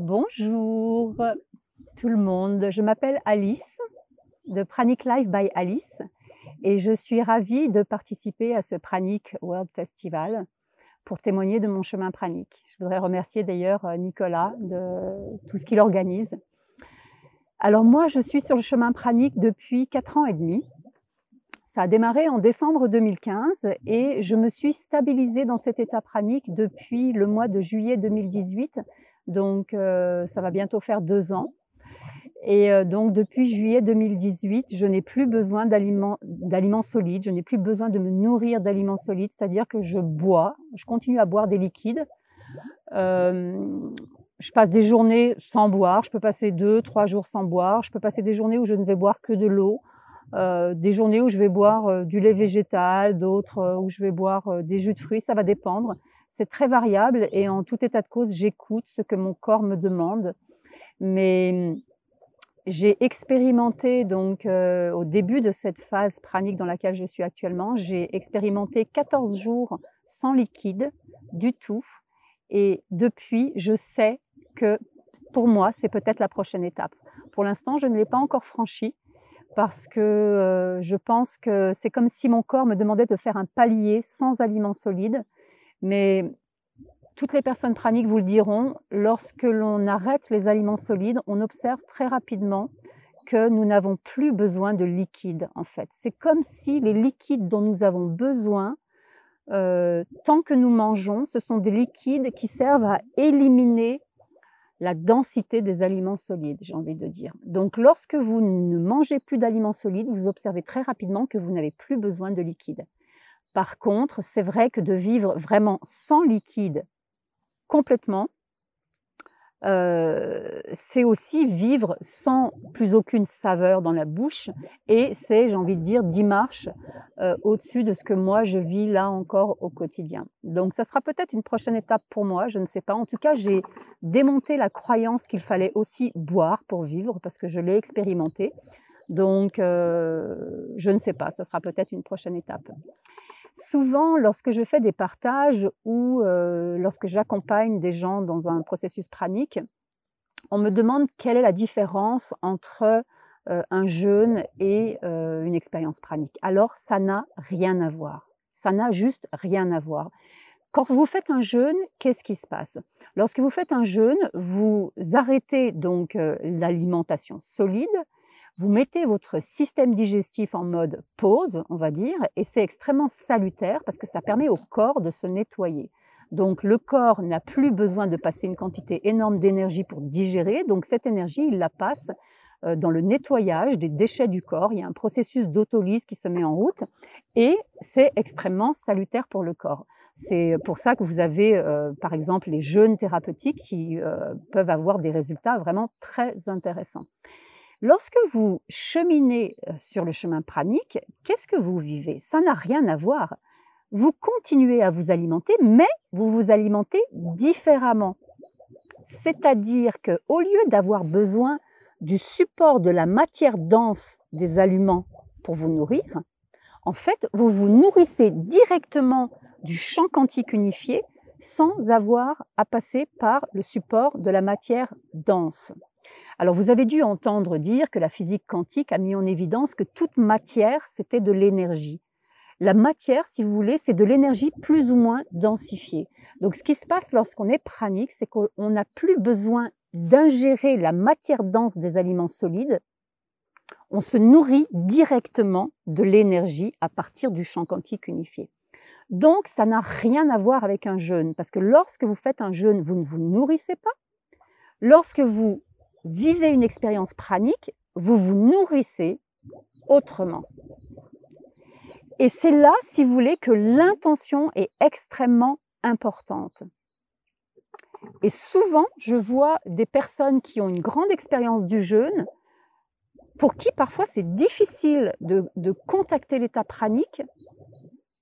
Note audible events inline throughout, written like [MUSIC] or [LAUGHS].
Bonjour tout le monde, je m'appelle Alice de Pranic Life by Alice et je suis ravie de participer à ce Pranic World Festival pour témoigner de mon chemin pranique. Je voudrais remercier d'ailleurs euh, Nicolas de tout ce qu'il organise. Alors moi, je suis sur le chemin pranique depuis 4 ans et demi. Ça a démarré en décembre 2015 et je me suis stabilisée dans cet état pranique depuis le mois de juillet 2018. Donc euh, ça va bientôt faire deux ans. Et euh, donc, depuis juillet 2018, je n'ai plus besoin d'aliments solides, je n'ai plus besoin de me nourrir d'aliments solides, c'est-à-dire que je bois, je continue à boire des liquides. Euh, je passe des journées sans boire, je peux passer deux, trois jours sans boire, je peux passer des journées où je ne vais boire que de l'eau, des journées où je vais boire du lait végétal, d'autres où je vais boire des jus de fruits, ça va dépendre. C'est très variable et en tout état de cause, j'écoute ce que mon corps me demande. Mais j'ai expérimenté donc euh, au début de cette phase pranique dans laquelle je suis actuellement, j'ai expérimenté 14 jours sans liquide du tout. Et depuis, je sais que pour moi, c'est peut-être la prochaine étape. Pour l'instant, je ne l'ai pas encore franchie parce que euh, je pense que c'est comme si mon corps me demandait de faire un palier sans aliments solides. Mais toutes les personnes praniques vous le diront, lorsque l'on arrête les aliments solides, on observe très rapidement que nous n'avons plus besoin de liquide en fait. C'est comme si les liquides dont nous avons besoin, euh, tant que nous mangeons, ce sont des liquides qui servent à éliminer la densité des aliments solides, j'ai envie de dire. Donc lorsque vous ne mangez plus d'aliments solides, vous observez très rapidement que vous n'avez plus besoin de liquide. Par contre, c'est vrai que de vivre vraiment sans liquide complètement, euh, c'est aussi vivre sans plus aucune saveur dans la bouche et c'est, j'ai envie de dire, dix marches euh, au-dessus de ce que moi je vis là encore au quotidien. Donc ça sera peut-être une prochaine étape pour moi, je ne sais pas. En tout cas, j'ai démonté la croyance qu'il fallait aussi boire pour vivre parce que je l'ai expérimenté. Donc euh, je ne sais pas, ça sera peut-être une prochaine étape. Souvent, lorsque je fais des partages ou euh, lorsque j'accompagne des gens dans un processus pranique, on me demande quelle est la différence entre euh, un jeûne et euh, une expérience pranique. Alors, ça n'a rien à voir. Ça n'a juste rien à voir. Quand vous faites un jeûne, qu'est-ce qui se passe? Lorsque vous faites un jeûne, vous arrêtez donc l'alimentation solide, vous mettez votre système digestif en mode pause, on va dire, et c'est extrêmement salutaire parce que ça permet au corps de se nettoyer. Donc le corps n'a plus besoin de passer une quantité énorme d'énergie pour digérer, donc cette énergie, il la passe euh, dans le nettoyage des déchets du corps. Il y a un processus d'autolyse qui se met en route et c'est extrêmement salutaire pour le corps. C'est pour ça que vous avez, euh, par exemple, les jeûnes thérapeutiques qui euh, peuvent avoir des résultats vraiment très intéressants. Lorsque vous cheminez sur le chemin pranique, qu'est-ce que vous vivez? Ça n'a rien à voir. Vous continuez à vous alimenter, mais vous vous alimentez différemment. C'est-à-dire qu'au lieu d'avoir besoin du support de la matière dense des aliments pour vous nourrir, en fait, vous vous nourrissez directement du champ quantique unifié sans avoir à passer par le support de la matière dense. Alors vous avez dû entendre dire que la physique quantique a mis en évidence que toute matière, c'était de l'énergie. La matière, si vous voulez, c'est de l'énergie plus ou moins densifiée. Donc ce qui se passe lorsqu'on est pranique, c'est qu'on n'a plus besoin d'ingérer la matière dense des aliments solides. On se nourrit directement de l'énergie à partir du champ quantique unifié. Donc ça n'a rien à voir avec un jeûne, parce que lorsque vous faites un jeûne, vous ne vous nourrissez pas. Lorsque vous vivez une expérience pranique, vous vous nourrissez autrement. Et c'est là, si vous voulez, que l'intention est extrêmement importante. Et souvent, je vois des personnes qui ont une grande expérience du jeûne, pour qui parfois c'est difficile de, contacter l'état pranique,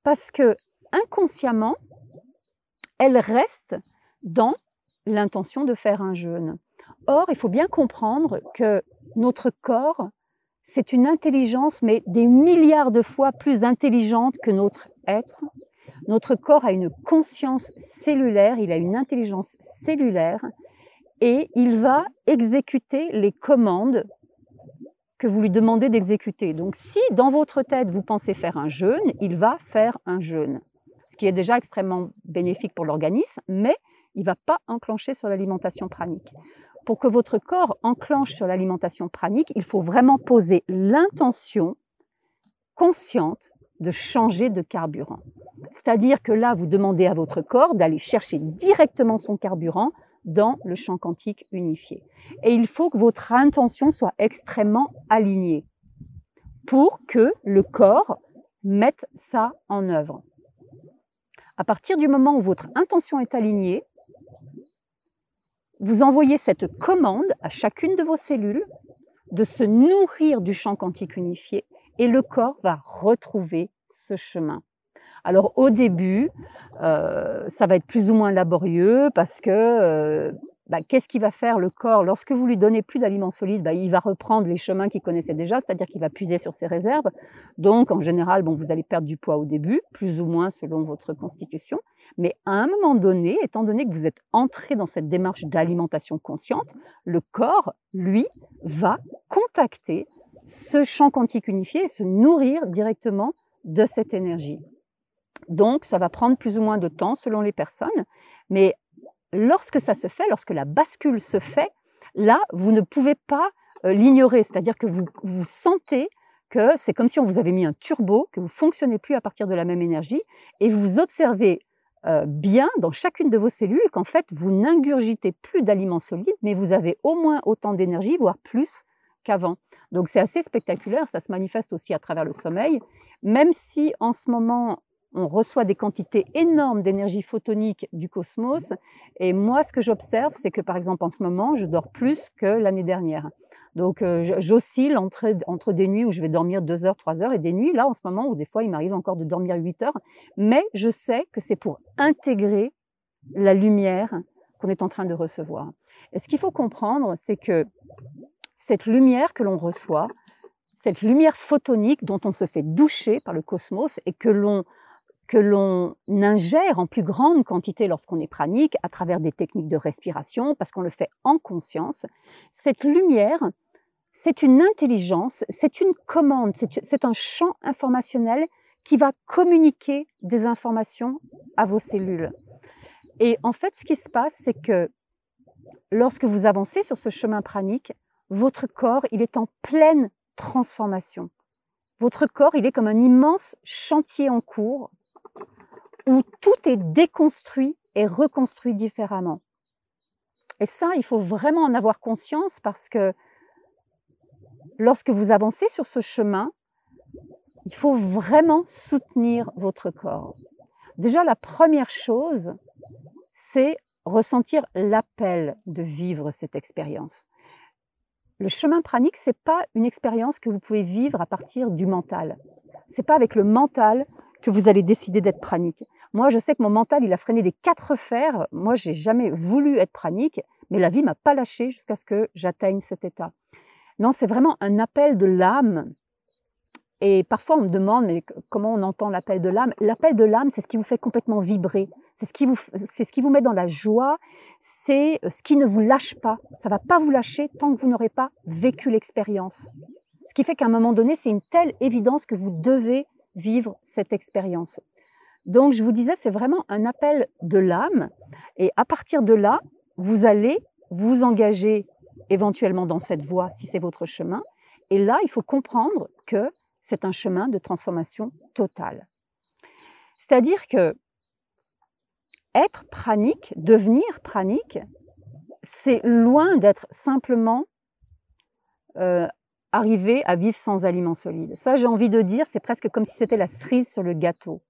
parce que inconsciemment, elles restent dans l'intention de faire un jeûne. Or, il faut bien comprendre que notre corps, c'est une intelligence, mais des milliards de fois plus intelligente que notre être. Notre corps a une conscience cellulaire, il a une intelligence cellulaire et il va exécuter les commandes que vous lui demandez d'exécuter. Donc si dans votre tête vous pensez faire un jeûne, il va faire un jeûne, ce qui est déjà extrêmement bénéfique pour l'organisme, mais il ne va pas enclencher sur l'alimentation pranique. Pour que votre corps enclenche sur l'alimentation pranique, il faut vraiment poser l'intention consciente de changer de carburant. C'est-à-dire que là, vous demandez à votre corps d'aller chercher directement son carburant dans le champ quantique unifié. Et il faut que votre intention soit extrêmement alignée pour que le corps mette ça en œuvre. À partir du moment où votre intention est alignée, vous envoyez cette commande à chacune de vos cellules de se nourrir du champ quantique unifié et le corps va retrouver ce chemin. Alors au début, euh, ça va être plus ou moins laborieux parce que euh, bah, qu'est-ce qu'il va faire le corps? Lorsque vous lui donnez plus d'aliments solides, bah, il va reprendre les chemins qu'il connaissait déjà, c'est-à-dire qu'il va puiser sur ses réserves. Donc en général, bon, vous allez perdre du poids au début, plus ou moins selon votre constitution. Mais à un moment donné, étant donné que vous êtes entré dans cette démarche d'alimentation consciente, le corps, lui, va contacter ce champ quantique unifié et se nourrir directement de cette énergie. Donc, ça va prendre plus ou moins de temps selon les personnes, mais lorsque ça se fait, lorsque la bascule se fait, là, vous ne pouvez pas euh, l'ignorer, c'est-à-dire que vous, vous sentez que c'est comme si on vous avait mis un turbo, que vous ne fonctionnez plus à partir de la même énergie, et vous observez euh, bien dans chacune de vos cellules qu'en fait, vous n'ingurgitez plus d'aliments solides, mais vous avez au moins autant d'énergie, voire plus qu'avant. Donc c'est assez spectaculaire, ça se manifeste aussi à travers le sommeil, même si en ce moment on reçoit des quantités énormes d'énergie photonique du cosmos. Et moi, ce que j'observe, c'est que par exemple en ce moment, je dors plus que l'année dernière. Donc euh, j'oscille entre, entre des nuits où je vais dormir 2 heures, 3 heures et des nuits là en ce moment où des fois il m'arrive encore de dormir 8 heures. Mais je sais que c'est pour intégrer la lumière qu'on est en train de recevoir. Et ce qu'il faut comprendre, c'est que cette lumière que l'on reçoit, cette lumière photonique dont on se fait doucher par le cosmos et que l'on que l'on ingère en plus grande quantité lorsqu'on est pranique à travers des techniques de respiration, parce qu'on le fait en conscience, cette lumière, c'est une intelligence, c'est une commande, c'est un champ informationnel qui va communiquer des informations à vos cellules. Et en fait, ce qui se passe, c'est que lorsque vous avancez sur ce chemin pranique, votre corps, il est en pleine transformation. Votre corps, il est comme un immense chantier en cours où tout est déconstruit et reconstruit différemment. Et ça, il faut vraiment en avoir conscience parce que lorsque vous avancez sur ce chemin, il faut vraiment soutenir votre corps. Déjà, la première chose, c'est ressentir l'appel de vivre cette expérience. Le chemin pranique, c'est pas une expérience que vous pouvez vivre à partir du mental. C'est pas avec le mental que vous allez décider d'être pranique. Moi, je sais que mon mental, il a freiné des quatre fers. Moi, j'ai jamais voulu être pranique, mais la vie m'a pas lâché jusqu'à ce que j'atteigne cet état. Non, c'est vraiment un appel de l'âme. Et parfois, on me demande, comment on entend l'appel de l'âme? L'appel de l'âme, c'est ce qui vous fait complètement vibrer. C'est ce, qui vous, c'est ce qui vous met dans la joie. C'est ce qui ne vous lâche pas. Ça va pas vous lâcher tant que vous n'aurez pas vécu l'expérience. Ce qui fait qu'à un moment donné, c'est une telle évidence que vous devez vivre cette expérience. Donc, je vous disais, c'est vraiment un appel de l'âme. Et à partir de là, vous allez vous engager éventuellement dans cette voie si c'est votre chemin. Et là, il faut comprendre que c'est un chemin de transformation totale. C'est-à-dire que être pranique, devenir pranique, c'est loin d'être simplement euh, arriver à vivre sans aliments solides. Ça, j'ai envie de dire, c'est presque comme si c'était la cerise sur le gâteau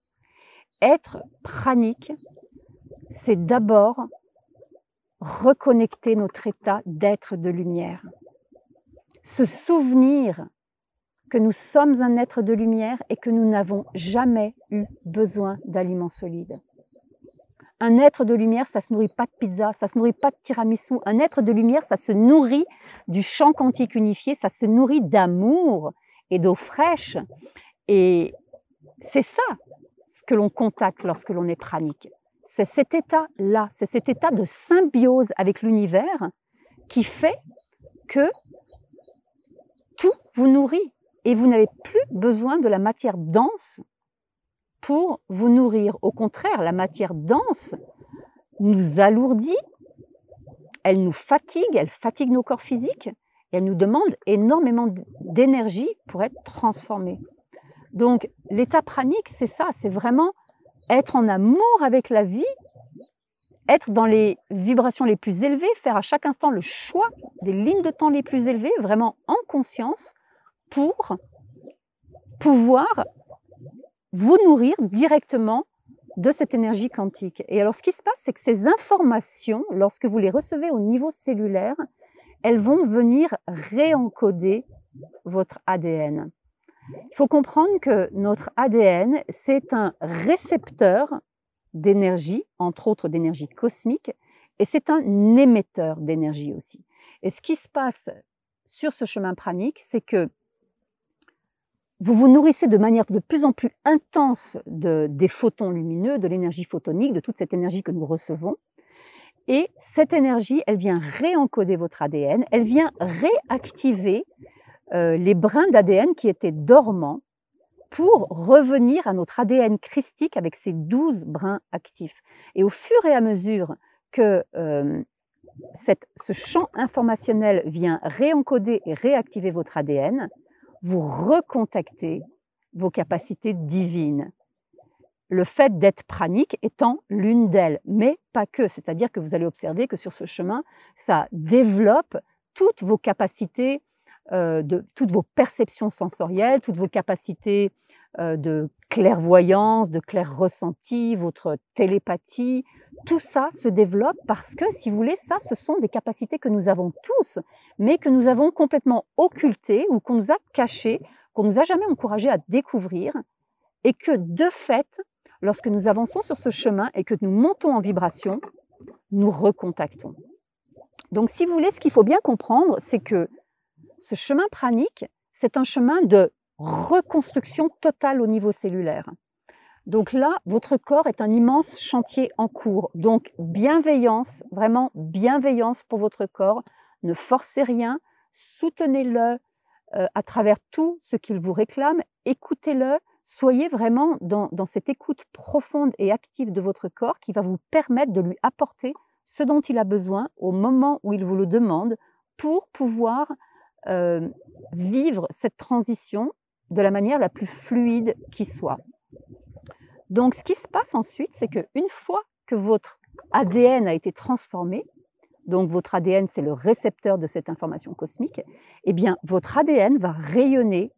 être pranique, c'est d'abord reconnecter notre état d'être de lumière. Se souvenir que nous sommes un être de lumière et que nous n'avons jamais eu besoin d'aliments solides. Un être de lumière, ça se nourrit pas de pizza, ça se nourrit pas de tiramisu. Un être de lumière, ça se nourrit du champ quantique unifié, ça se nourrit d'amour et d'eau fraîche. Et c'est ça que l'on contacte lorsque l'on est pranique. C'est cet état-là, c'est cet état de symbiose avec l'univers qui fait que tout vous nourrit et vous n'avez plus besoin de la matière dense pour vous nourrir. Au contraire, la matière dense nous alourdit, elle nous fatigue, elle fatigue nos corps physiques et elle nous demande énormément d'énergie pour être transformée. Donc l'état pranique, c'est ça, c'est vraiment être en amour avec la vie, être dans les vibrations les plus élevées, faire à chaque instant le choix des lignes de temps les plus élevées, vraiment en conscience, pour pouvoir vous nourrir directement de cette énergie quantique. Et alors ce qui se passe, c'est que ces informations, lorsque vous les recevez au niveau cellulaire, elles vont venir réencoder votre ADN. Il faut comprendre que notre ADN, c'est un récepteur d'énergie, entre autres d'énergie cosmique, et c'est un émetteur d'énergie aussi. Et ce qui se passe sur ce chemin pranique, c'est que vous vous nourrissez de manière de plus en plus intense de, des photons lumineux, de l'énergie photonique, de toute cette énergie que nous recevons. Et cette énergie, elle vient réencoder votre ADN, elle vient réactiver euh, les brins d'ADN qui étaient dormants pour revenir à notre ADN christique avec ces douze brins actifs. Et au fur et à mesure que euh, ce champ informationnel vient réencoder et réactiver votre ADN, vous recontactez vos capacités divines. Le fait d'être pranique étant l'une d'elles, mais pas que. C'est-à-dire que vous allez observer que sur ce chemin, ça développe toutes vos capacités, euh, de, toutes vos perceptions sensorielles, toutes vos capacités euh, de clairvoyance, de clair ressenti, votre télépathie, tout ça se développe parce que, si vous voulez, ça, ce sont des capacités que nous avons tous, mais que nous avons complètement occultées ou qu'on nous a cachées, qu'on nous a jamais encouragé à découvrir, et que de fait, lorsque nous avançons sur ce chemin et que nous montons en vibration, nous recontactons. Donc, si vous voulez, ce qu'il faut bien comprendre, c'est que ce chemin pranique, c'est un chemin de reconstruction totale au niveau cellulaire. Donc là, votre corps est un immense chantier en cours. Donc bienveillance, vraiment bienveillance pour votre corps. Ne forcez rien, soutenez-le euh, à travers tout ce qu'il vous réclame, écoutez-le, soyez vraiment dans, dans, cette écoute profonde et active de votre corps qui va vous permettre de lui apporter ce dont il a besoin au moment où il vous le demande pour pouvoir euh, vivre cette transition de la manière la plus fluide qui soit. Donc ce qui se passe ensuite, c'est qu'une fois que votre ADN a été transformé, donc votre ADN c'est le récepteur de cette information cosmique, eh bien votre ADN va rayonner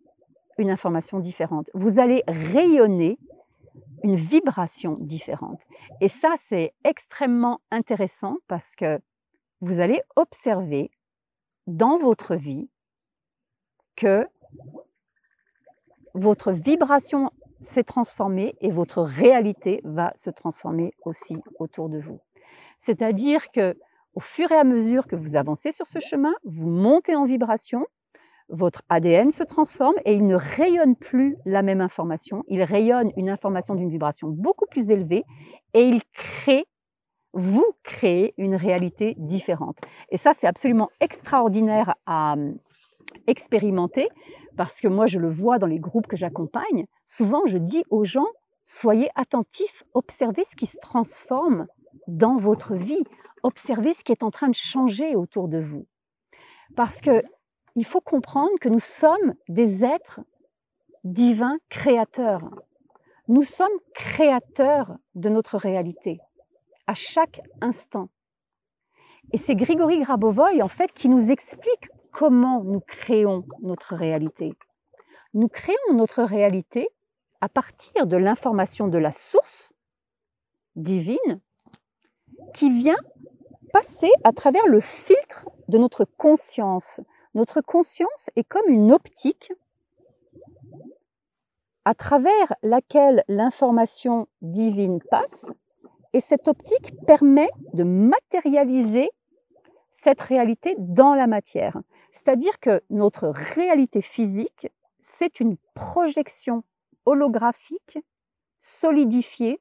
une information différente. Vous allez rayonner une vibration différente. Et ça c'est extrêmement intéressant parce que vous allez observer dans votre vie que votre vibration s'est transformée et votre réalité va se transformer aussi autour de vous. C'est-à-dire que au fur et à mesure que vous avancez sur ce chemin, vous montez en vibration, votre ADN se transforme et il ne rayonne plus la même information, il rayonne une information d'une vibration beaucoup plus élevée et il crée, vous créez une réalité différente. Et ça, c'est absolument extraordinaire à, expérimenter, parce que moi je le vois dans les groupes que j'accompagne, souvent je dis aux gens, soyez attentifs, observez ce qui se transforme dans votre vie, observez ce qui est en train de changer autour de vous. Parce que il faut comprendre que nous sommes des êtres divins créateurs. Nous sommes créateurs de notre réalité à chaque instant. Et c'est Grigory Grabovoy en fait qui nous explique comment nous créons notre réalité. Nous créons notre réalité à partir de l'information de la source divine qui vient passer à travers le filtre de notre conscience. Notre conscience est comme une optique à travers laquelle l'information divine passe et cette optique permet de matérialiser cette réalité dans la matière. C'est-à-dire que notre réalité physique, c'est une projection holographique solidifiée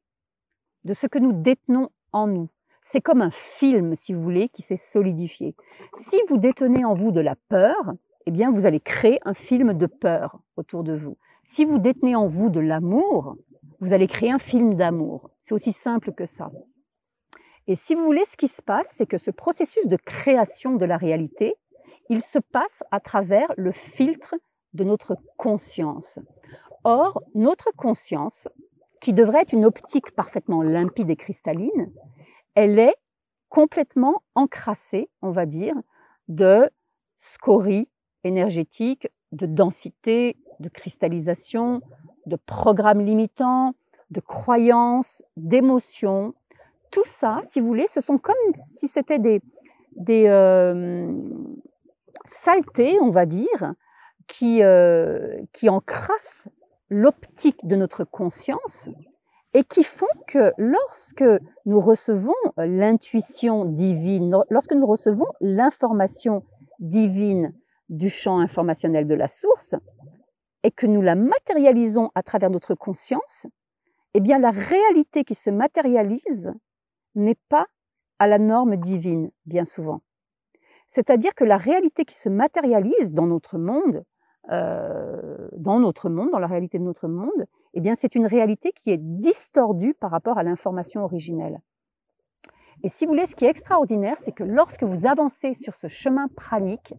de ce que nous détenons en nous. C'est comme un film, si vous voulez, qui s'est solidifié. Si vous détenez en vous de la peur, eh bien, vous allez créer un film de peur autour de vous. Si vous détenez en vous de l'amour, vous allez créer un film d'amour. C'est aussi simple que ça. Et si vous voulez, ce qui se passe, c'est que ce processus de création de la réalité, il se passe à travers le filtre de notre conscience. Or, notre conscience, qui devrait être une optique parfaitement limpide et cristalline, elle est complètement encrassée, on va dire, de scories énergétiques, de densité, de cristallisation, de programmes limitants, de croyances, d'émotions. Tout ça, si vous voulez, ce sont comme si c'était des, des euh, saletés, on va dire, qui, euh, qui encrassent l'optique de notre conscience et qui font que lorsque nous recevons l'intuition divine, lorsque nous recevons l'information divine du champ informationnel de la source, et que nous la matérialisons à travers notre conscience, eh bien la réalité qui se matérialise n'est pas à la norme divine, bien souvent. C'est-à-dire que la réalité qui se matérialise dans notre monde, euh, dans notre monde, dans la réalité de notre monde, eh c'est une réalité qui est distordue par rapport à l'information originelle. Et si vous voulez, ce qui est extraordinaire, c'est que lorsque vous avancez sur ce chemin pranique,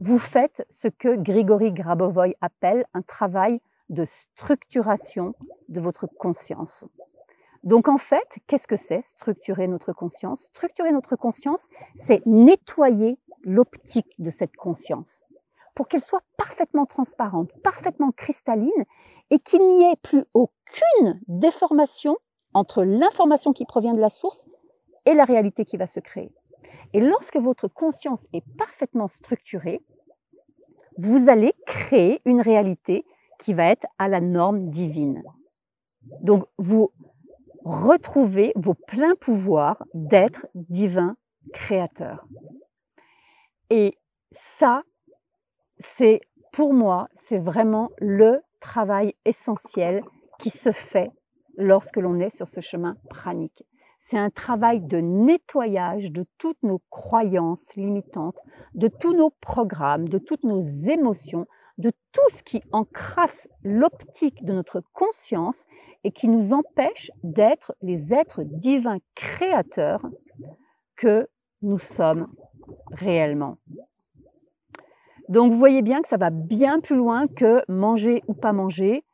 vous faites ce que Grigory Grabovoy appelle un travail de structuration de votre conscience. Donc en fait, qu'est-ce que c'est structurer notre conscience? Structurer notre conscience, c'est nettoyer l'optique de cette conscience pour qu'elle soit parfaitement transparente, parfaitement cristalline et qu'il n'y ait plus aucune déformation entre l'information qui provient de la source et la réalité qui va se créer. Et lorsque votre conscience est parfaitement structurée, vous allez créer une réalité qui va être à la norme divine. Donc vous retrouvez vos pleins pouvoirs d'être divin créateur. Et ça, c'est pour moi, c'est vraiment le travail essentiel qui se fait lorsque l'on est sur ce chemin pranique. C'est un travail de nettoyage de toutes nos croyances limitantes, de tous nos programmes, de toutes nos émotions, de tout ce qui encrasse l'optique de notre conscience et qui nous empêche d'être les êtres divins créateurs que nous sommes réellement. Donc vous voyez bien que ça va bien plus loin que manger ou pas manger.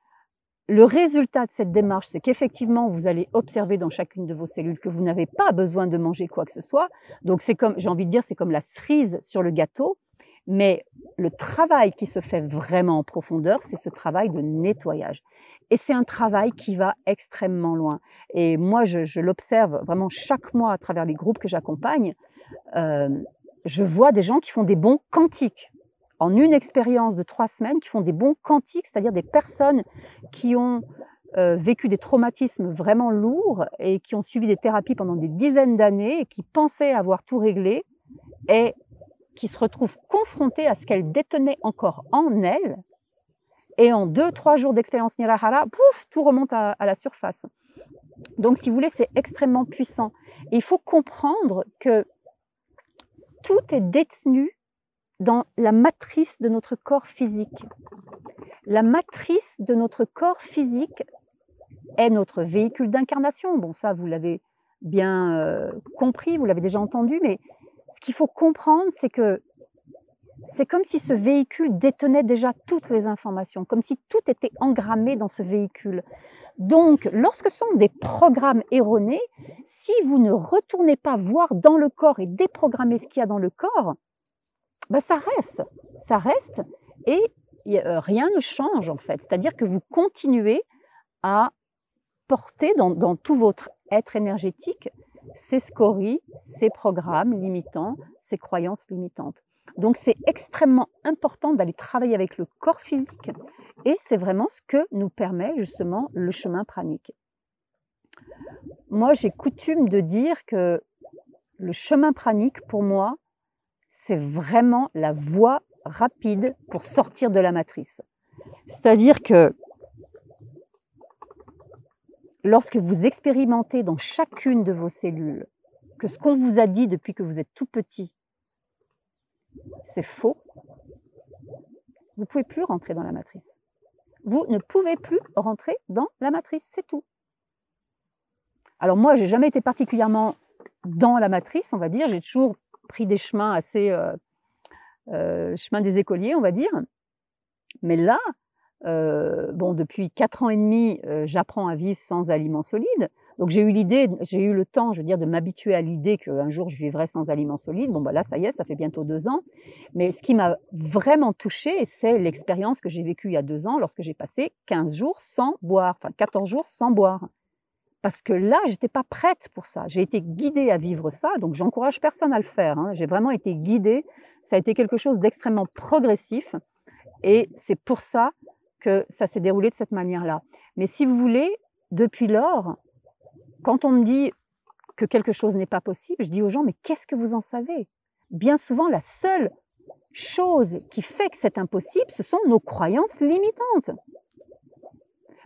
Le résultat de cette démarche, c'est qu'effectivement, vous allez observer dans chacune de vos cellules que vous n'avez pas besoin de manger quoi que ce soit. Donc c'est comme, j'ai envie de dire, c'est comme la cerise sur le gâteau. Mais le travail qui se fait vraiment en profondeur, c'est ce travail de nettoyage. Et c'est un travail qui va extrêmement loin. Et moi, je, l'observe vraiment chaque mois à travers les groupes que j'accompagne. Euh, je vois des gens qui font des bons quantiques en une expérience de trois semaines qui font des bons quantiques, c'est-à-dire des personnes qui ont euh, vécu des traumatismes vraiment lourds et qui ont suivi des thérapies pendant des dizaines d'années et qui pensaient avoir tout réglé et qui se retrouvent confrontées à ce qu'elles détenaient encore en elles. Et en deux, trois jours d'expérience Nirahara, pouf, tout remonte à, à la surface. Donc, si vous voulez, c'est extrêmement puissant. Et il faut comprendre que tout est détenu dans la matrice de notre corps physique. La matrice de notre corps physique est notre véhicule d'incarnation. Bon, ça, vous l'avez bien euh, compris, vous l'avez déjà entendu, mais ce qu'il faut comprendre, c'est que c'est comme si ce véhicule détenait déjà toutes les informations, comme si tout était engrammé dans ce véhicule. Donc, lorsque ce sont des programmes erronés, si vous ne retournez pas voir dans le corps et déprogrammer ce qu'il y a dans le corps, bah, ça reste, ça reste et euh, rien ne change en fait. C'est-à-dire que vous continuez à porter dans, tout votre être énergétique ces scories, ces programmes limitants, ces croyances limitantes. Donc c'est extrêmement important d'aller travailler avec le corps physique et c'est vraiment ce que nous permet justement le chemin pranique. Moi j'ai coutume de dire que le chemin pranique pour moi c'est vraiment la voie rapide pour sortir de la matrice. C'est-à-dire que lorsque vous expérimentez dans chacune de vos cellules que ce qu'on vous a dit depuis que vous êtes tout petit, c'est faux, vous ne pouvez plus rentrer dans la matrice. Vous ne pouvez plus rentrer dans la matrice, c'est tout. Alors moi, j'ai jamais été particulièrement dans la matrice, on va dire. J'ai toujours pris des chemins assez euh, euh chemin des écoliers, on va dire. Mais là, euh, bon, depuis quatre ans et demi, euh, j'apprends à vivre sans aliments solides. Donc j'ai eu l'idée, j'ai eu le temps, je veux dire, de m'habituer à l'idée qu'un jour je vivrais sans aliments solides. Bon, bah là, ça y est, ça fait bientôt deux ans. Mais ce qui m'a vraiment touchée, c'est l'expérience que j'ai vécue il y a deux ans lorsque j'ai passé 15 jours sans boire, enfin 14 jours sans boire. Parce que là, j'étais pas prête pour ça. J'ai été guidée à vivre ça, donc j'encourage personne à le faire. Hein. J'ai vraiment été guidée. Ça a été quelque chose d'extrêmement progressif. Et c'est pour ça que ça s'est déroulé de cette manière-là. Mais si vous voulez, depuis lors, quand on me dit que quelque chose n'est pas possible, je dis aux gens, mais qu'est-ce que vous en savez? Bien souvent, la seule chose qui fait que c'est impossible, ce sont nos croyances limitantes.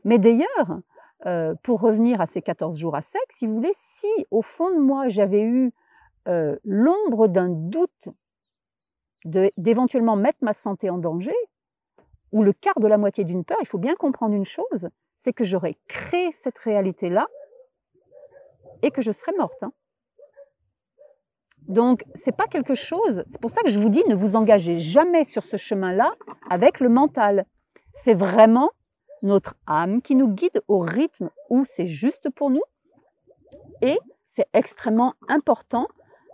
Mais d'ailleurs, euh, pour revenir à ces 14 jours à sec, si vous voulez, si au fond de moi j'avais eu euh, l'ombre d'un doute d'éventuellement mettre ma santé en danger, ou le quart de la moitié d'une peur, il faut bien comprendre une chose, c'est que j'aurais créé cette réalité-là et que je serais morte. Hein. Donc, c'est pas quelque chose. C'est pour ça que je vous dis, ne vous engagez jamais sur ce chemin-là avec le mental. C'est vraiment notre âme qui nous guide au rythme où c'est juste pour nous. Et c'est extrêmement important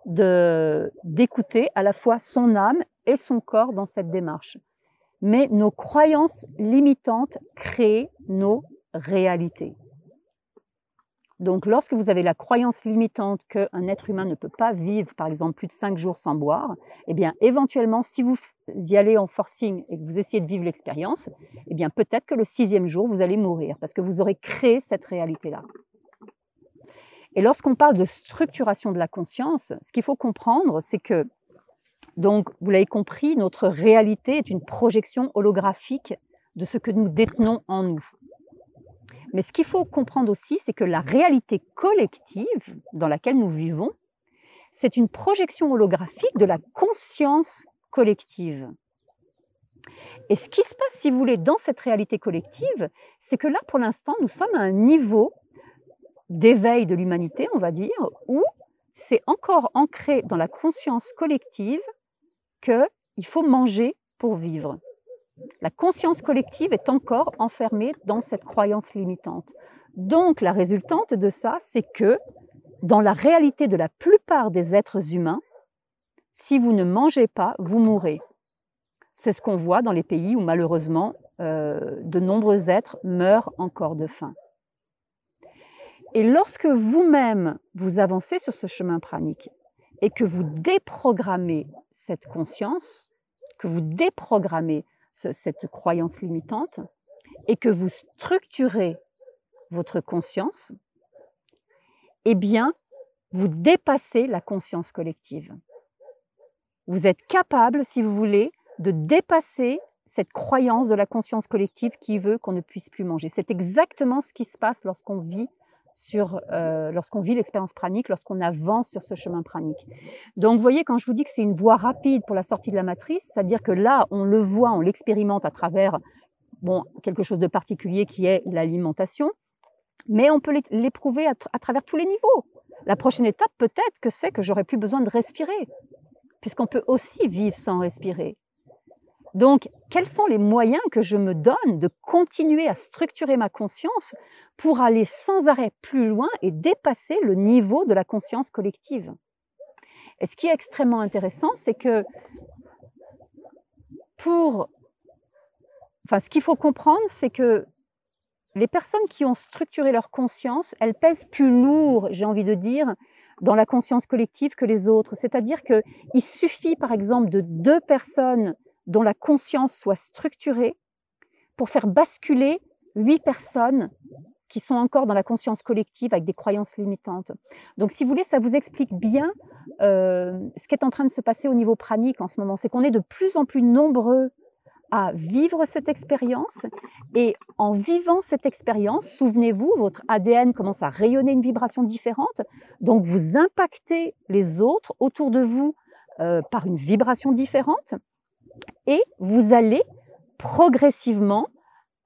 d'écouter à la fois son âme et son corps dans cette démarche. Mais nos croyances limitantes créent nos réalités. Donc, lorsque vous avez la croyance limitante qu'un être humain ne peut pas vivre, par exemple, plus de cinq jours sans boire, eh bien, éventuellement, si vous y allez en forcing et que vous essayez de vivre l'expérience, eh bien, peut-être que le sixième jour, vous allez mourir parce que vous aurez créé cette réalité-là. Et lorsqu'on parle de structuration de la conscience, ce qu'il faut comprendre, c'est que, donc, vous l'avez compris, notre réalité est une projection holographique de ce que nous détenons en nous. Mais ce qu'il faut comprendre aussi, c'est que la réalité collective dans laquelle nous vivons, c'est une projection holographique de la conscience collective. Et ce qui se passe, si vous voulez, dans cette réalité collective, c'est que là, pour l'instant, nous sommes à un niveau d'éveil de l'humanité, on va dire, où c'est encore ancré dans la conscience collective qu'il faut manger pour vivre. La conscience collective est encore enfermée dans cette croyance limitante. Donc la résultante de ça, c'est que dans la réalité de la plupart des êtres humains, si vous ne mangez pas, vous mourrez. C'est ce qu'on voit dans les pays où malheureusement euh, de nombreux êtres meurent encore de faim. Et lorsque vous-même vous avancez sur ce chemin pranique et que vous déprogrammez cette conscience, que vous déprogrammez cette croyance limitante et que vous structurez votre conscience, eh bien, vous dépassez la conscience collective. Vous êtes capable, si vous voulez, de dépasser cette croyance de la conscience collective qui veut qu'on ne puisse plus manger. C'est exactement ce qui se passe lorsqu'on vit euh, lorsqu'on vit l'expérience pranique, lorsqu'on avance sur ce chemin pranique. Donc, vous voyez, quand je vous dis que c'est une voie rapide pour la sortie de la matrice, c'est-à-dire que là, on le voit, on l'expérimente à travers bon, quelque chose de particulier qui est l'alimentation, mais on peut l'éprouver à, à travers tous les niveaux. La prochaine étape, peut-être que c'est que j'aurai plus besoin de respirer, puisqu'on peut aussi vivre sans respirer. Donc, quels sont les moyens que je me donne de continuer à structurer ma conscience pour aller sans arrêt plus loin et dépasser le niveau de la conscience collective? Et ce qui est extrêmement intéressant, c'est que pour... Enfin, ce qu'il faut comprendre, c'est que les personnes qui ont structuré leur conscience, elles pèsent plus lourd, j'ai envie de dire, dans la conscience collective que les autres. C'est-à-dire qu'il suffit, par exemple, de deux personnes dont la conscience soit structurée pour faire basculer huit personnes qui sont encore dans la conscience collective avec des croyances limitantes. Donc, si vous voulez, ça vous explique bien euh, ce qui est en train de se passer au niveau pranique en ce moment. C'est qu'on est de plus en plus nombreux à vivre cette expérience et en vivant cette expérience, souvenez-vous, votre ADN commence à rayonner une vibration différente, donc vous impactez les autres autour de vous euh, par une vibration différente et vous allez progressivement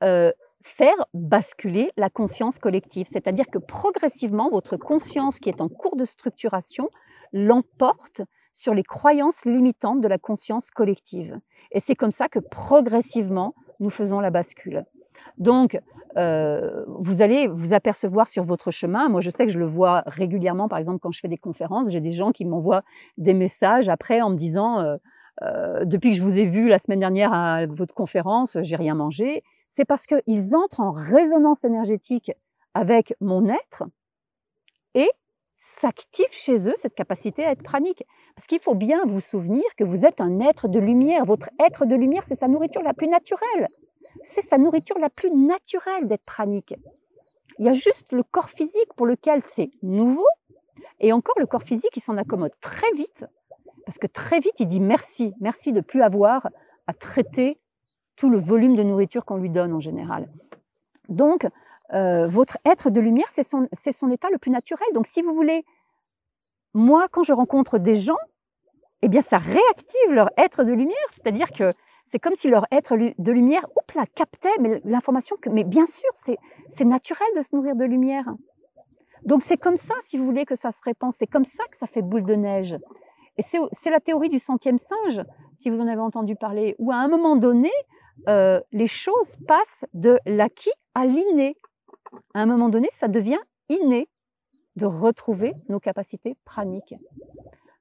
euh, faire basculer la conscience collective. C'est-à-dire que progressivement, votre conscience qui est en cours de structuration l'emporte sur les croyances limitantes de la conscience collective. Et c'est comme ça que progressivement, nous faisons la bascule. Donc, euh, vous allez vous apercevoir sur votre chemin. Moi, je sais que je le vois régulièrement, par exemple, quand je fais des conférences, j'ai des gens qui m'envoient des messages après en me disant euh, euh, Depuis que je vous ai vu la semaine dernière à votre conférence, j'ai rien mangé. C'est parce qu'ils entrent en résonance énergétique avec mon être et s'active chez eux cette capacité à être pranique. Parce qu'il faut bien vous souvenir que vous êtes un être de lumière. Votre être de lumière, c'est sa nourriture la plus naturelle. C'est sa nourriture la plus naturelle d'être pranique. Il y a juste le corps physique pour lequel c'est nouveau. Et encore, le corps physique, il s'en accommode très vite. Parce que très vite, il dit merci. Merci de plus avoir à traiter tout le volume de nourriture qu'on lui donne en général. Donc, euh, votre être de lumière, c'est son, son, état le plus naturel. Donc, si vous voulez, moi, quand je rencontre des gens, eh bien, ça réactive leur être de lumière. C'est-à-dire que c'est comme si leur être de lumière, oups là, captait l'information que, mais bien sûr, c'est naturel de se nourrir de lumière. Donc, c'est comme ça, si vous voulez, que ça se répand. C'est comme ça que ça fait boule de neige. C'est la théorie du centième singe, si vous en avez entendu parler, où à un moment donné, euh, les choses passent de l'acquis à l'inné à un moment donné, ça devient inné de retrouver nos capacités praniques.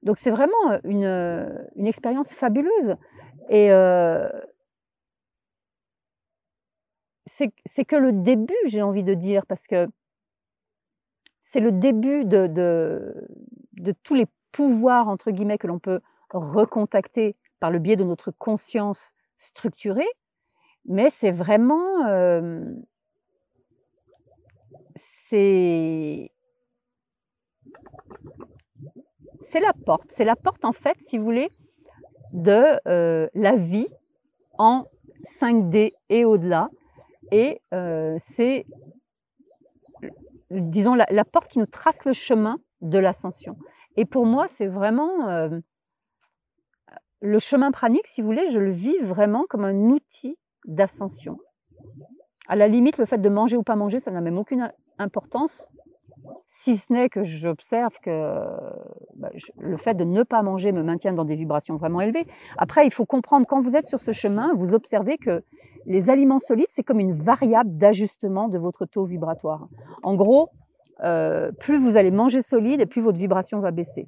Donc c'est vraiment une, expérience fabuleuse. Et euh, c'est que le début, j'ai envie de dire, parce que c'est le début de, de, de, tous les pouvoirs, entre guillemets, que l'on peut recontacter par le biais de notre conscience structurée, mais c'est vraiment c'est c'est la porte. C'est la porte, en fait, si vous voulez, de euh, la vie en 5D et au-delà. Et euh, c'est, disons, la, porte qui nous trace le chemin de l'ascension. Et pour moi, c'est vraiment euh, le chemin pranique, si vous voulez, je le vis vraiment comme un outil d'ascension. À la limite, le fait de manger ou pas manger, ça n'a même aucune importance, si ce n'est que j'observe que bah, le fait de ne pas manger me maintient dans des vibrations vraiment élevées. Après, il faut comprendre, quand vous êtes sur ce chemin, vous observez que les aliments solides, c'est comme une variable d'ajustement de votre taux vibratoire. En gros, euh, plus vous allez manger solide et plus votre vibration va baisser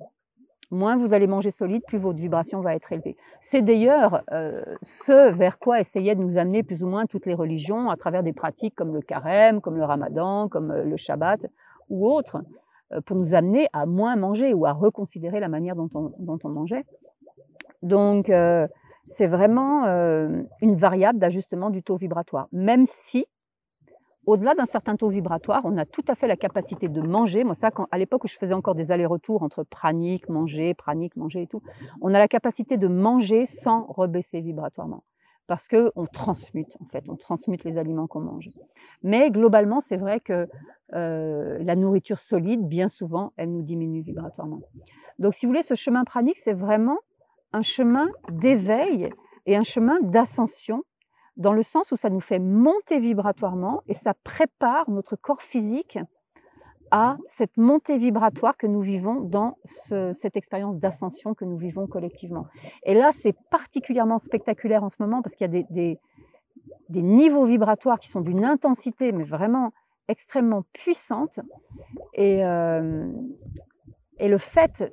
moins vous allez manger solide, plus votre vibration va être élevée. C'est d'ailleurs euh, ce vers quoi essayaient de nous amener plus ou moins toutes les religions à travers des pratiques comme le carême, comme le ramadan, comme euh, le shabbat ou autres, pour nous amener à moins manger ou à reconsidérer la manière dont on, dont on mangeait. Donc, c'est vraiment une variable d'ajustement du taux vibratoire, même si au-delà d'un certain taux vibratoire, on a tout à fait la capacité de manger. Moi, ça, à l'époque où je faisais encore des allers-retours entre pranique, manger, pranique, manger et tout, on a la capacité de manger sans rebaisser vibratoirement. Parce qu'on transmute, en fait, on transmute les aliments qu'on mange. Mais globalement, c'est vrai que euh, la nourriture solide, bien souvent, elle nous diminue vibratoirement. Donc, si vous voulez, ce chemin pranique, c'est vraiment un chemin d'éveil et un chemin d'ascension dans le sens où ça nous fait monter vibratoirement et ça prépare notre corps physique à cette montée vibratoire que nous vivons dans cette expérience d'ascension que nous vivons collectivement. Et là, c'est particulièrement spectaculaire en ce moment parce qu'il y a des, niveaux vibratoires qui sont d'une intensité, mais vraiment extrêmement puissante. Et, euh, et le fait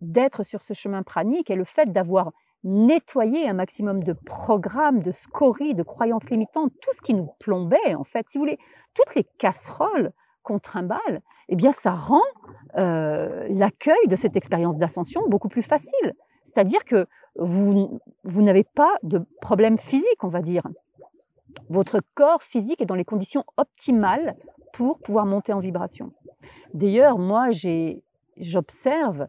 d'être sur ce chemin pranique et le fait d'avoir nettoyer un maximum de programmes, de scories, de croyances limitantes, tout ce qui nous plombait en fait. Si vous voulez, toutes les casseroles qu'on trimballe, eh bien ça rend euh, l'accueil de cette expérience d'ascension beaucoup plus facile. C'est-à-dire que vous, vous n'avez pas de problème physique, on va dire. Votre corps physique est dans les conditions optimales pour pouvoir monter en vibration. D'ailleurs, moi, j'observe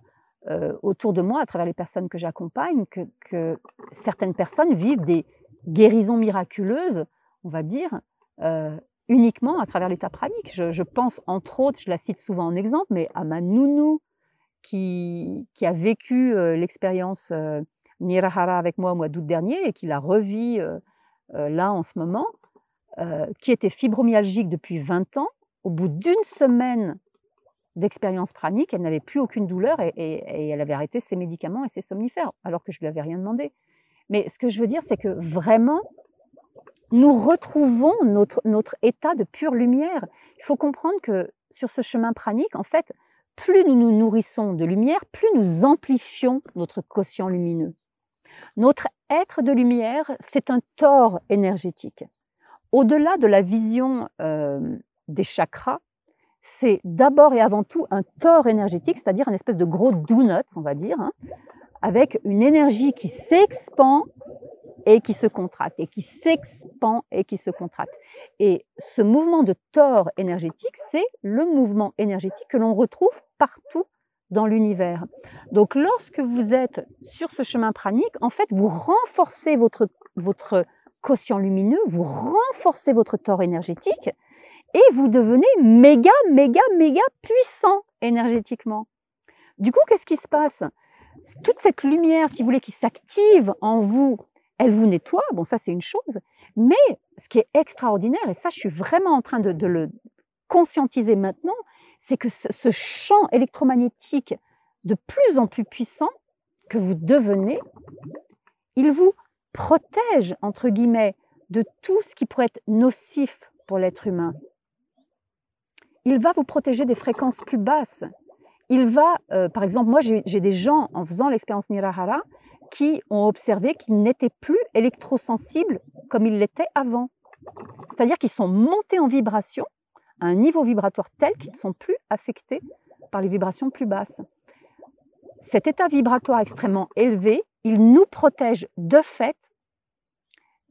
autour de moi, à travers les personnes que j'accompagne, que, certaines personnes vivent des guérisons miraculeuses, on va dire, uniquement à travers l'état pranique. Je, pense entre autres, je la cite souvent en exemple, mais à ma nounou qui, qui a vécu l'expérience Nirahara avec moi au mois d'août dernier et qui la revit là en ce moment, qui était fibromyalgique depuis 20 ans. Au bout d'une semaine d'expérience pranique, elle n'avait plus aucune douleur et, elle avait arrêté ses médicaments et ses somnifères, alors que je ne lui avais rien demandé. Mais ce que je veux dire, c'est que vraiment, nous retrouvons notre, notre état de pure lumière. Il faut comprendre que sur ce chemin pranique, en fait, plus nous nous nourrissons de lumière, plus nous amplifions notre quotient lumineux. Notre être de lumière, c'est un tort énergétique. Au-delà de la vision euh, des chakras, c'est d'abord et avant tout un tort énergétique, c'est-à-dire une espèce de gros donut, on va dire, hein, avec une énergie qui s'expand et qui se contracte, et qui s'expand et qui se contracte. Et ce mouvement de tort énergétique, c'est le mouvement énergétique que l'on retrouve partout dans l'univers. Donc lorsque vous êtes sur ce chemin pranique, en fait, vous renforcez votre, votre quotient lumineux, vous renforcez votre tort énergétique, et vous devenez méga, méga, méga puissant énergétiquement. Du coup, qu'est-ce qui se passe? Toute cette lumière, si vous voulez, qui s'active en vous, elle vous nettoie, bon ça c'est une chose, mais ce qui est extraordinaire, et ça je suis vraiment en train de, le conscientiser maintenant, c'est que ce, champ électromagnétique de plus en plus puissant que vous devenez, il vous protège, entre guillemets, de tout ce qui pourrait être nocif pour l'être humain il va vous protéger des fréquences plus basses. Il va, euh, par exemple, moi j'ai des gens en faisant l'expérience Nirahara qui ont observé qu'ils n'étaient plus électrosensibles comme ils l'étaient avant. C'est-à-dire qu'ils sont montés en vibration à un niveau vibratoire tel qu'ils ne sont plus affectés par les vibrations plus basses. Cet état vibratoire extrêmement élevé, il nous protège de fait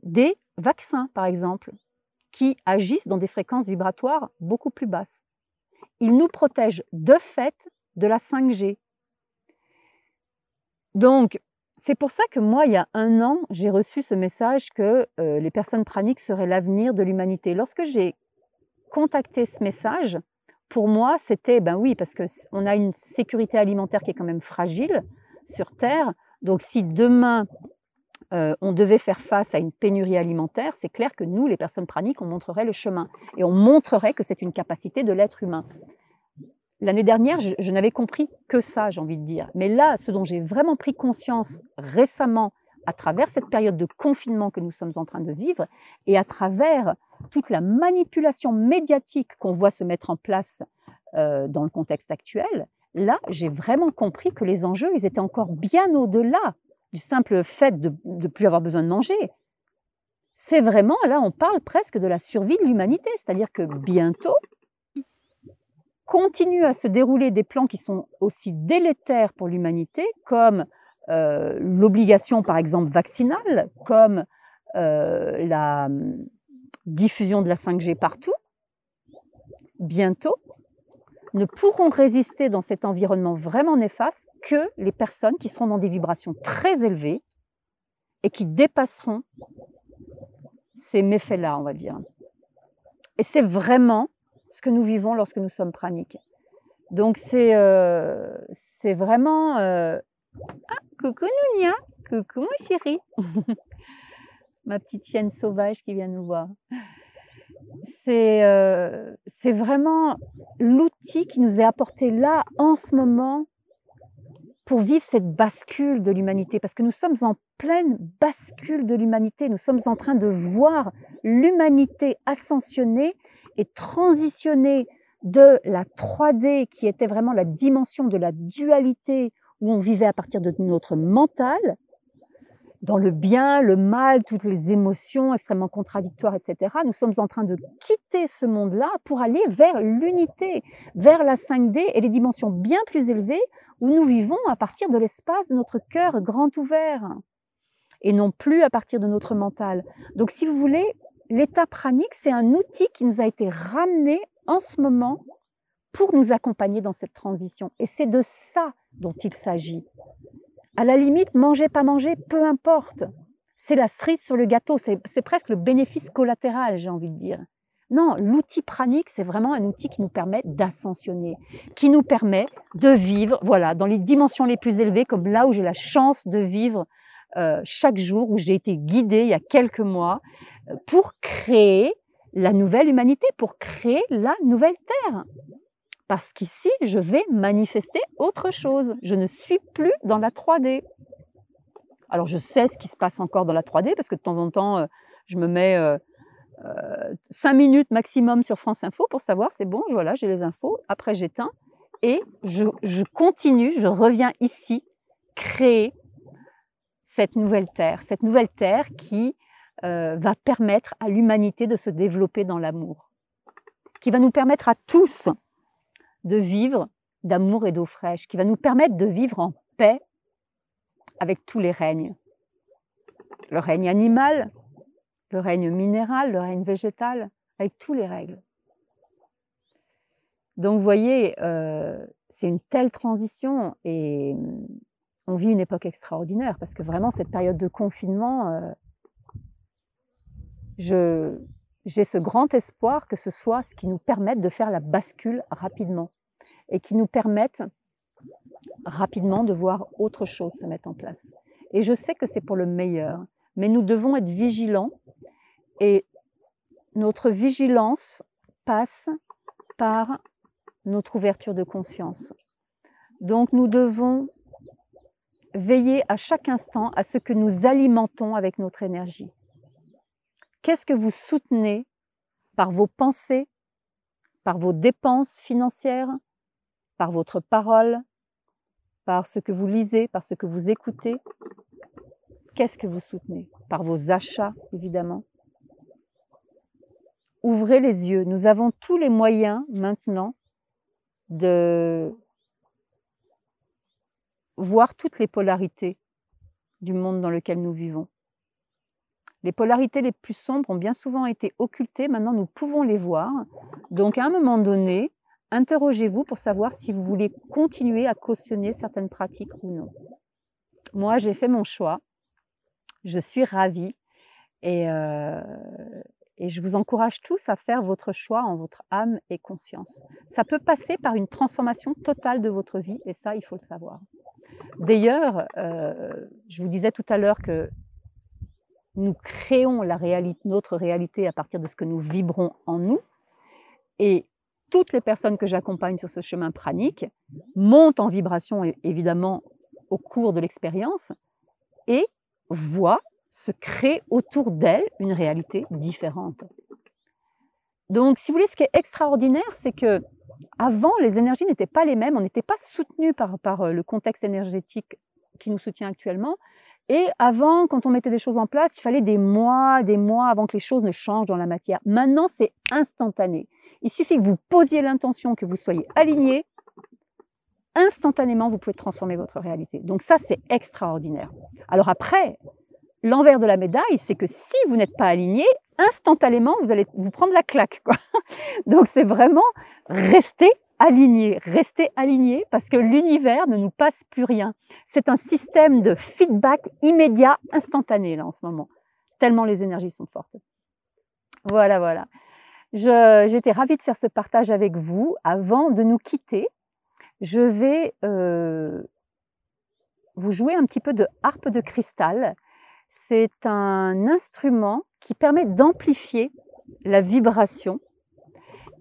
des vaccins, par exemple, qui agissent dans des fréquences vibratoires beaucoup plus basses il nous protège de fait de la 5G. Donc, c'est pour ça que moi, il y a un an, j'ai reçu ce message que euh, les personnes praniques seraient l'avenir de l'humanité. Lorsque j'ai contacté ce message, pour moi, c'était, ben oui, parce qu'on a une sécurité alimentaire qui est quand même fragile sur Terre. Donc, si demain, euh, on devait faire face à une pénurie alimentaire, c'est clair que nous, les personnes praniques, on montrerait le chemin et on montrerait que c'est une capacité de l'être humain. L'année dernière, je, n'avais compris que ça, j'ai envie de dire. Mais là, ce dont j'ai vraiment pris conscience récemment, à travers cette période de confinement que nous sommes en train de vivre, et à travers toute la manipulation médiatique qu'on voit se mettre en place euh, dans le contexte actuel, là, j'ai vraiment compris que les enjeux, ils étaient encore bien au-delà du simple fait de ne plus avoir besoin de manger. C'est vraiment, là, on parle presque de la survie de l'humanité, c'est-à-dire que bientôt, continuent à se dérouler des plans qui sont aussi délétères pour l'humanité, comme euh, l'obligation, par exemple, vaccinale, comme euh, la hum, diffusion de la 5G partout, bientôt, ne pourront résister dans cet environnement vraiment néfaste que les personnes qui seront dans des vibrations très élevées et qui dépasseront ces méfaits-là, on va dire. Et c'est vraiment ce que nous vivons lorsque nous sommes praniques. Donc c'est euh, vraiment... Euh, ah, coucou Nounia, coucou mon chéri, [LAUGHS] ma petite chienne sauvage qui vient nous voir. Euh, c'est vraiment l'outil qui nous est apporté là, en ce moment, pour vivre cette bascule de l'humanité, parce que nous sommes en pleine bascule de l'humanité, nous sommes en train de voir l'humanité ascensionner et transitionner de la 3D, qui était vraiment la dimension de la dualité, où on vivait à partir de notre mental, dans le bien, le mal, toutes les émotions extrêmement contradictoires, etc. Nous sommes en train de quitter ce monde-là pour aller vers l'unité, vers la 5D et les dimensions bien plus élevées où nous vivons à partir de l'espace de notre cœur grand ouvert et non plus à partir de notre mental. Donc si vous voulez, l'état pranique, c'est un outil qui nous a été ramené en ce moment pour nous accompagner dans cette transition. Et c'est de ça dont il s'agit. À la limite, manger, pas manger, peu importe. C'est la cerise sur le gâteau, c'est presque le bénéfice collatéral, j'ai envie de dire. Non, l'outil pranique, c'est vraiment un outil qui nous permet d'ascensionner, qui nous permet de vivre, voilà, dans les dimensions les plus élevées, comme là où j'ai la chance de vivre euh, chaque jour, où j'ai été guidée il y a quelques mois, euh, pour créer la nouvelle humanité, pour créer la nouvelle Terre. Parce qu'ici, je vais manifester autre chose. Je ne suis plus dans la 3D. Alors, je sais ce qui se passe encore dans la 3D, parce que de temps en temps, euh, je me mets euh, cinq minutes maximum sur France Info pour savoir, c'est bon, voilà, j'ai les infos. Après, j'éteins et je, continue, je reviens ici créer cette nouvelle terre, cette nouvelle terre qui euh, va permettre à l'humanité de se développer dans l'amour, qui va nous permettre à tous de vivre d'amour et d'eau fraîche, qui va nous permettre de vivre en paix avec tous les règnes. Le règne animal, le règne minéral, le règne végétal, avec tous les règles. Donc vous voyez, euh, c'est une telle transition et mm, on vit une époque extraordinaire parce que vraiment cette période de confinement, euh, j'ai ce grand espoir que ce soit ce qui nous permette de faire la bascule rapidement et qui nous permette rapidement de voir autre chose se mettre en place. Et je sais que c'est pour le meilleur, mais nous devons être vigilants et notre vigilance passe par notre ouverture de conscience. Donc nous devons veiller à chaque instant à ce que nous alimentons avec notre énergie. Qu'est-ce que vous soutenez par vos pensées, par vos dépenses financières, par votre parole, par ce que vous lisez, par ce que vous écoutez? Qu'est-ce que vous soutenez? Par vos achats, évidemment ouvrez les yeux. Nous avons tous les moyens maintenant de voir toutes les polarités du monde dans lequel nous vivons. Les polarités les plus sombres ont bien souvent été occultées, maintenant nous pouvons les voir. Donc à un moment donné, interrogez-vous pour savoir si vous voulez continuer à cautionner certaines pratiques ou non. Moi, j'ai fait mon choix, je suis ravie et, euh, et je vous encourage tous à faire votre choix en votre âme et conscience. Ça peut passer par une transformation totale de votre vie, et ça, il faut le savoir. D'ailleurs, euh, je vous disais tout à l'heure que nous créons notre réalité à partir de ce que nous vibrons en nous, et toutes les personnes que j'accompagne sur ce chemin pranique montent en vibration, évidemment, au cours de l'expérience, et voient se crée autour d'elle une réalité différente. Donc, si vous voulez, ce qui est extraordinaire, c'est que avant, les énergies n'étaient pas les mêmes, on n'était pas soutenu par, par euh, le contexte énergétique qui nous soutient actuellement. Et avant, quand on mettait des choses en place, il fallait des mois, des mois avant que les choses ne changent dans la matière. Maintenant, c'est instantané. Il suffit que vous posiez l'intention, que vous soyez aligné, instantanément, vous pouvez transformer votre réalité. Donc ça, c'est extraordinaire. Alors après, L'envers de la médaille, c'est que si vous n'êtes pas aligné, instantanément, vous allez vous prendre la claque. [LAUGHS] Donc c'est vraiment rester aligné, rester aligné parce que l'univers ne nous passe plus rien. C'est un système de feedback immédiat, instantané là en ce moment, tellement les énergies sont fortes. Voilà, voilà. J'étais ravie de faire ce partage avec vous. Avant de nous quitter, je vais euh, vous jouer un petit peu de harpe de cristal c'est un instrument qui permet d'amplifier la vibration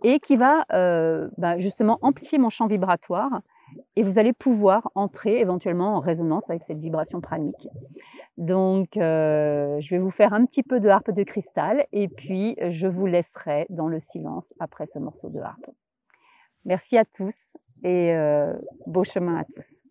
et qui va euh, bah, justement amplifier mon champ vibratoire et vous allez pouvoir entrer éventuellement en résonance avec cette vibration pranique. Donc, euh, je vais vous faire un petit peu de harpe de cristal et puis je vous laisserai dans le silence après ce morceau de harpe. Merci à tous et euh, beau chemin à tous.